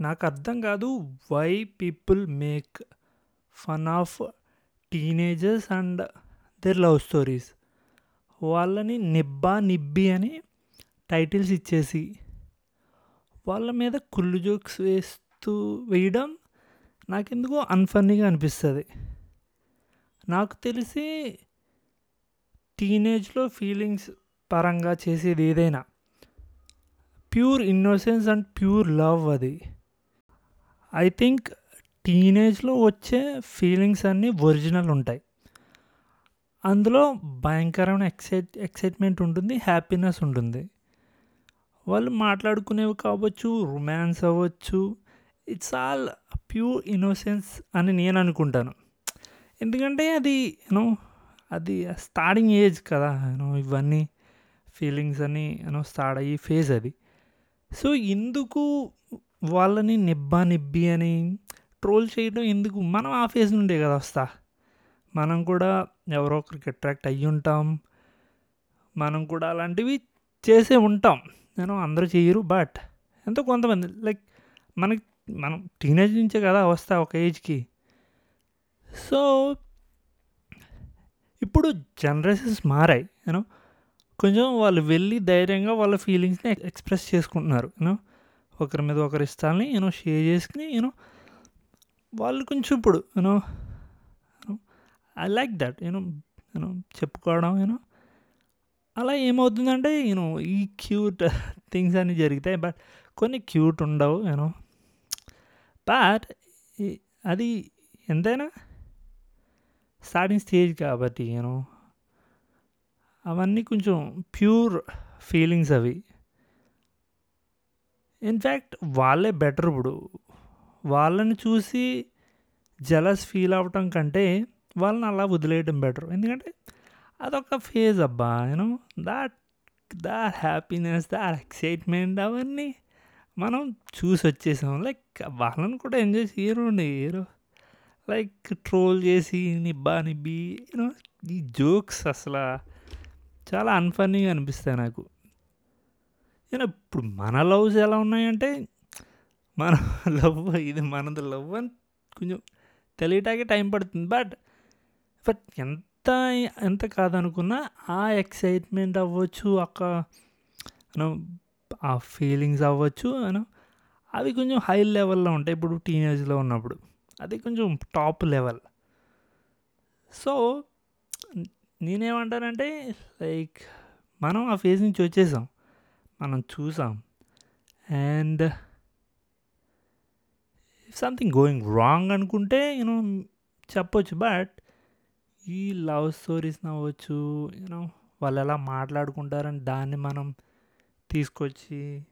నాకు అర్థం కాదు why people make fun of teenagers and their love stories వాళ్ళని నిబ్బా నిబ్బి అని టైటిల్స్ ఇచ్చేసి వాళ్ళ మీద కుళ్ళు జోక్స్ వేస్తూ వేయడం నాకెందుకో అన్ఫన్నీగా అనిపిస్తుంది. నాకు తెలిసి టీనేజ్లో ఫీలింగ్స్ పరంగా చేసేది ఏదైనా. Pure innocence and pure love అది. ఐ థింక్ టీనేజ్లో వచ్చే ఫీలింగ్స్ అన్నీ ఒరిజినల్ ఉంటాయి. అందులో భయంకరమైన ఎక్సైట్ ఎక్సైట్మెంట్ ఉంటుంది హ్యాపీనెస్ ఉంటుంది. వాళ్ళు మాట్లాడుకునేవి కావచ్చు రొమాన్స్ అవ్వచ్చు ఇట్స్ ఆల్ ప్యూర్ ఇన్నోసెన్స్ అని నేను అనుకుంటాను. ఎందుకంటే అది యూనో అది స్టార్టింగ్ ఏజ్ కదా యూనో ఇవన్నీ ఫీలింగ్స్ అని యూనో స్టార్ట్ అయ్యి ఫేజ్ అది. సో ఎందుకు వాళ్ళని నిబ్బా నిబ్బి అని ట్రోల్ చేయడం ఎందుకు? మనం ఆ ఫేజ్ నుండే కదా వస్తా. మనం కూడా ఎవరో ఒకరికి అట్రాక్ట్ అయ్యి ఉంటాం. మనం కూడా అలాంటివి చేసే ఉంటాం. నేను అందరూ చేయరు బట్ ఎంతో కొంతమంది లైక్ మనకి మనం టీనేజ్ నుంచే కదా వస్తా ఒక ఏజ్కి సో ఇప్పుడు జనరేషన్స్ మారాయి యూనో కొంచెం వాళ్ళు వెళ్ళి ధైర్యంగా వాళ్ళ ఫీలింగ్స్ని ఎక్స్ప్రెస్ చేసుకుంటున్నారు యూనో ఒకరి మీద ఒకరి ఇష్టాలని నేను షేర్ చేసుకుని నేను వాళ్ళు కొంచెం ఇప్పుడు you know I like that you know నేను చెప్పుకోవడం నేను అలా ఏమవుతుందంటే నేను ఈ క్యూట్ థింగ్స్ అన్నీ జరుగుతాయి బట్ కొన్ని క్యూట్ ఉండవు నేను బట్ అది ఎంతైనా స్టార్టింగ్ స్టేజ్ కాబట్టి నేను అవన్నీ కొంచెం ప్యూర్ ఫీలింగ్స్ అవి. ఇన్ఫ్యాక్ట్ వాళ్ళే బెటర్ ఇప్పుడు. వాళ్ళని చూసి జలస్ ఫీల్ అవ్వటం కంటే వాళ్ళని అలా వదిలేయడం బెటర్ ఎందుకంటే అదొక ఫేజ్ అబ్బా you know that that happiness that excitement అవన్నీ మనం చూసి వచ్చేసాం. లైక్ వాళ్ళని కూడా ఎంజాయ్ చేయరు హీరో లైక్ ట్రోల్ చేసి నిబ్బా నిబ్బి యూనో ఈ జోక్స్ అసలు చాలా అన్ఫన్నీగా అనిపిస్తాయి నాకు. ఇప్పుడు మన లవ్స్ ఎలా ఉన్నాయంటే మన లవ్ ఇది మనది లవ్ అని కొంచెం తెలియటాకే టైం పడుతుంది. బట్ బట్ ఎంత ఎంత కాదనుకున్నా ఆ ఎక్సైట్మెంట్ అవ్వచ్చు అక్క ఆ ఫీలింగ్స్ అవ్వచ్చు అని అవి కొంచెం హై లెవెల్లో ఉంటాయి. ఇప్పుడు టీనేజ్లో ఉన్నప్పుడు అది కొంచెం టాప్ లెవెల్ సో నేనేమంటానంటే లైక్ మనం ఆ ఫేజ్ నుంచి వచ్చేసాం. మనం చూసాం. అండ్ సంథింగ్ గోయింగ్ రాంగ్ అనుకుంటే యూనో చెప్పొచ్చు. బట్ ఈ లవ్ స్టోరీస్ అవ్వచ్చు యూనో వాళ్ళు ఎలా మాట్లాడుకుంటారని దాన్ని మనం తీసుకొచ్చి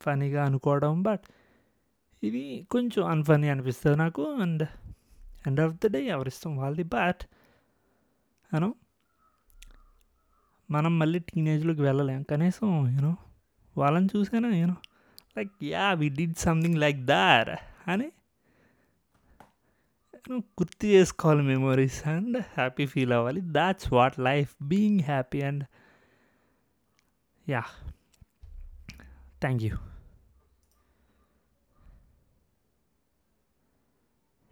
ఫనీగా అనుకోవడం. బట్ ఇది కొంచెం అన్ఫనీ అనిపిస్తుంది నాకు. And end of the day ఎవరిష్టం వాళ్ళది. బట్ అను మనం మళ్ళీ టీనేజ్లోకి వెళ్ళలేం. కనీసం యూనో వాళ్ళని చూసాను నేను? Like yeah we did something like there అని? గుర్తు చేసుకోవాలి మెమొరీస్ అండ్ హ్యాపీ ఫీల్ అవ్వాలి. That's what life being happy and yeah thank you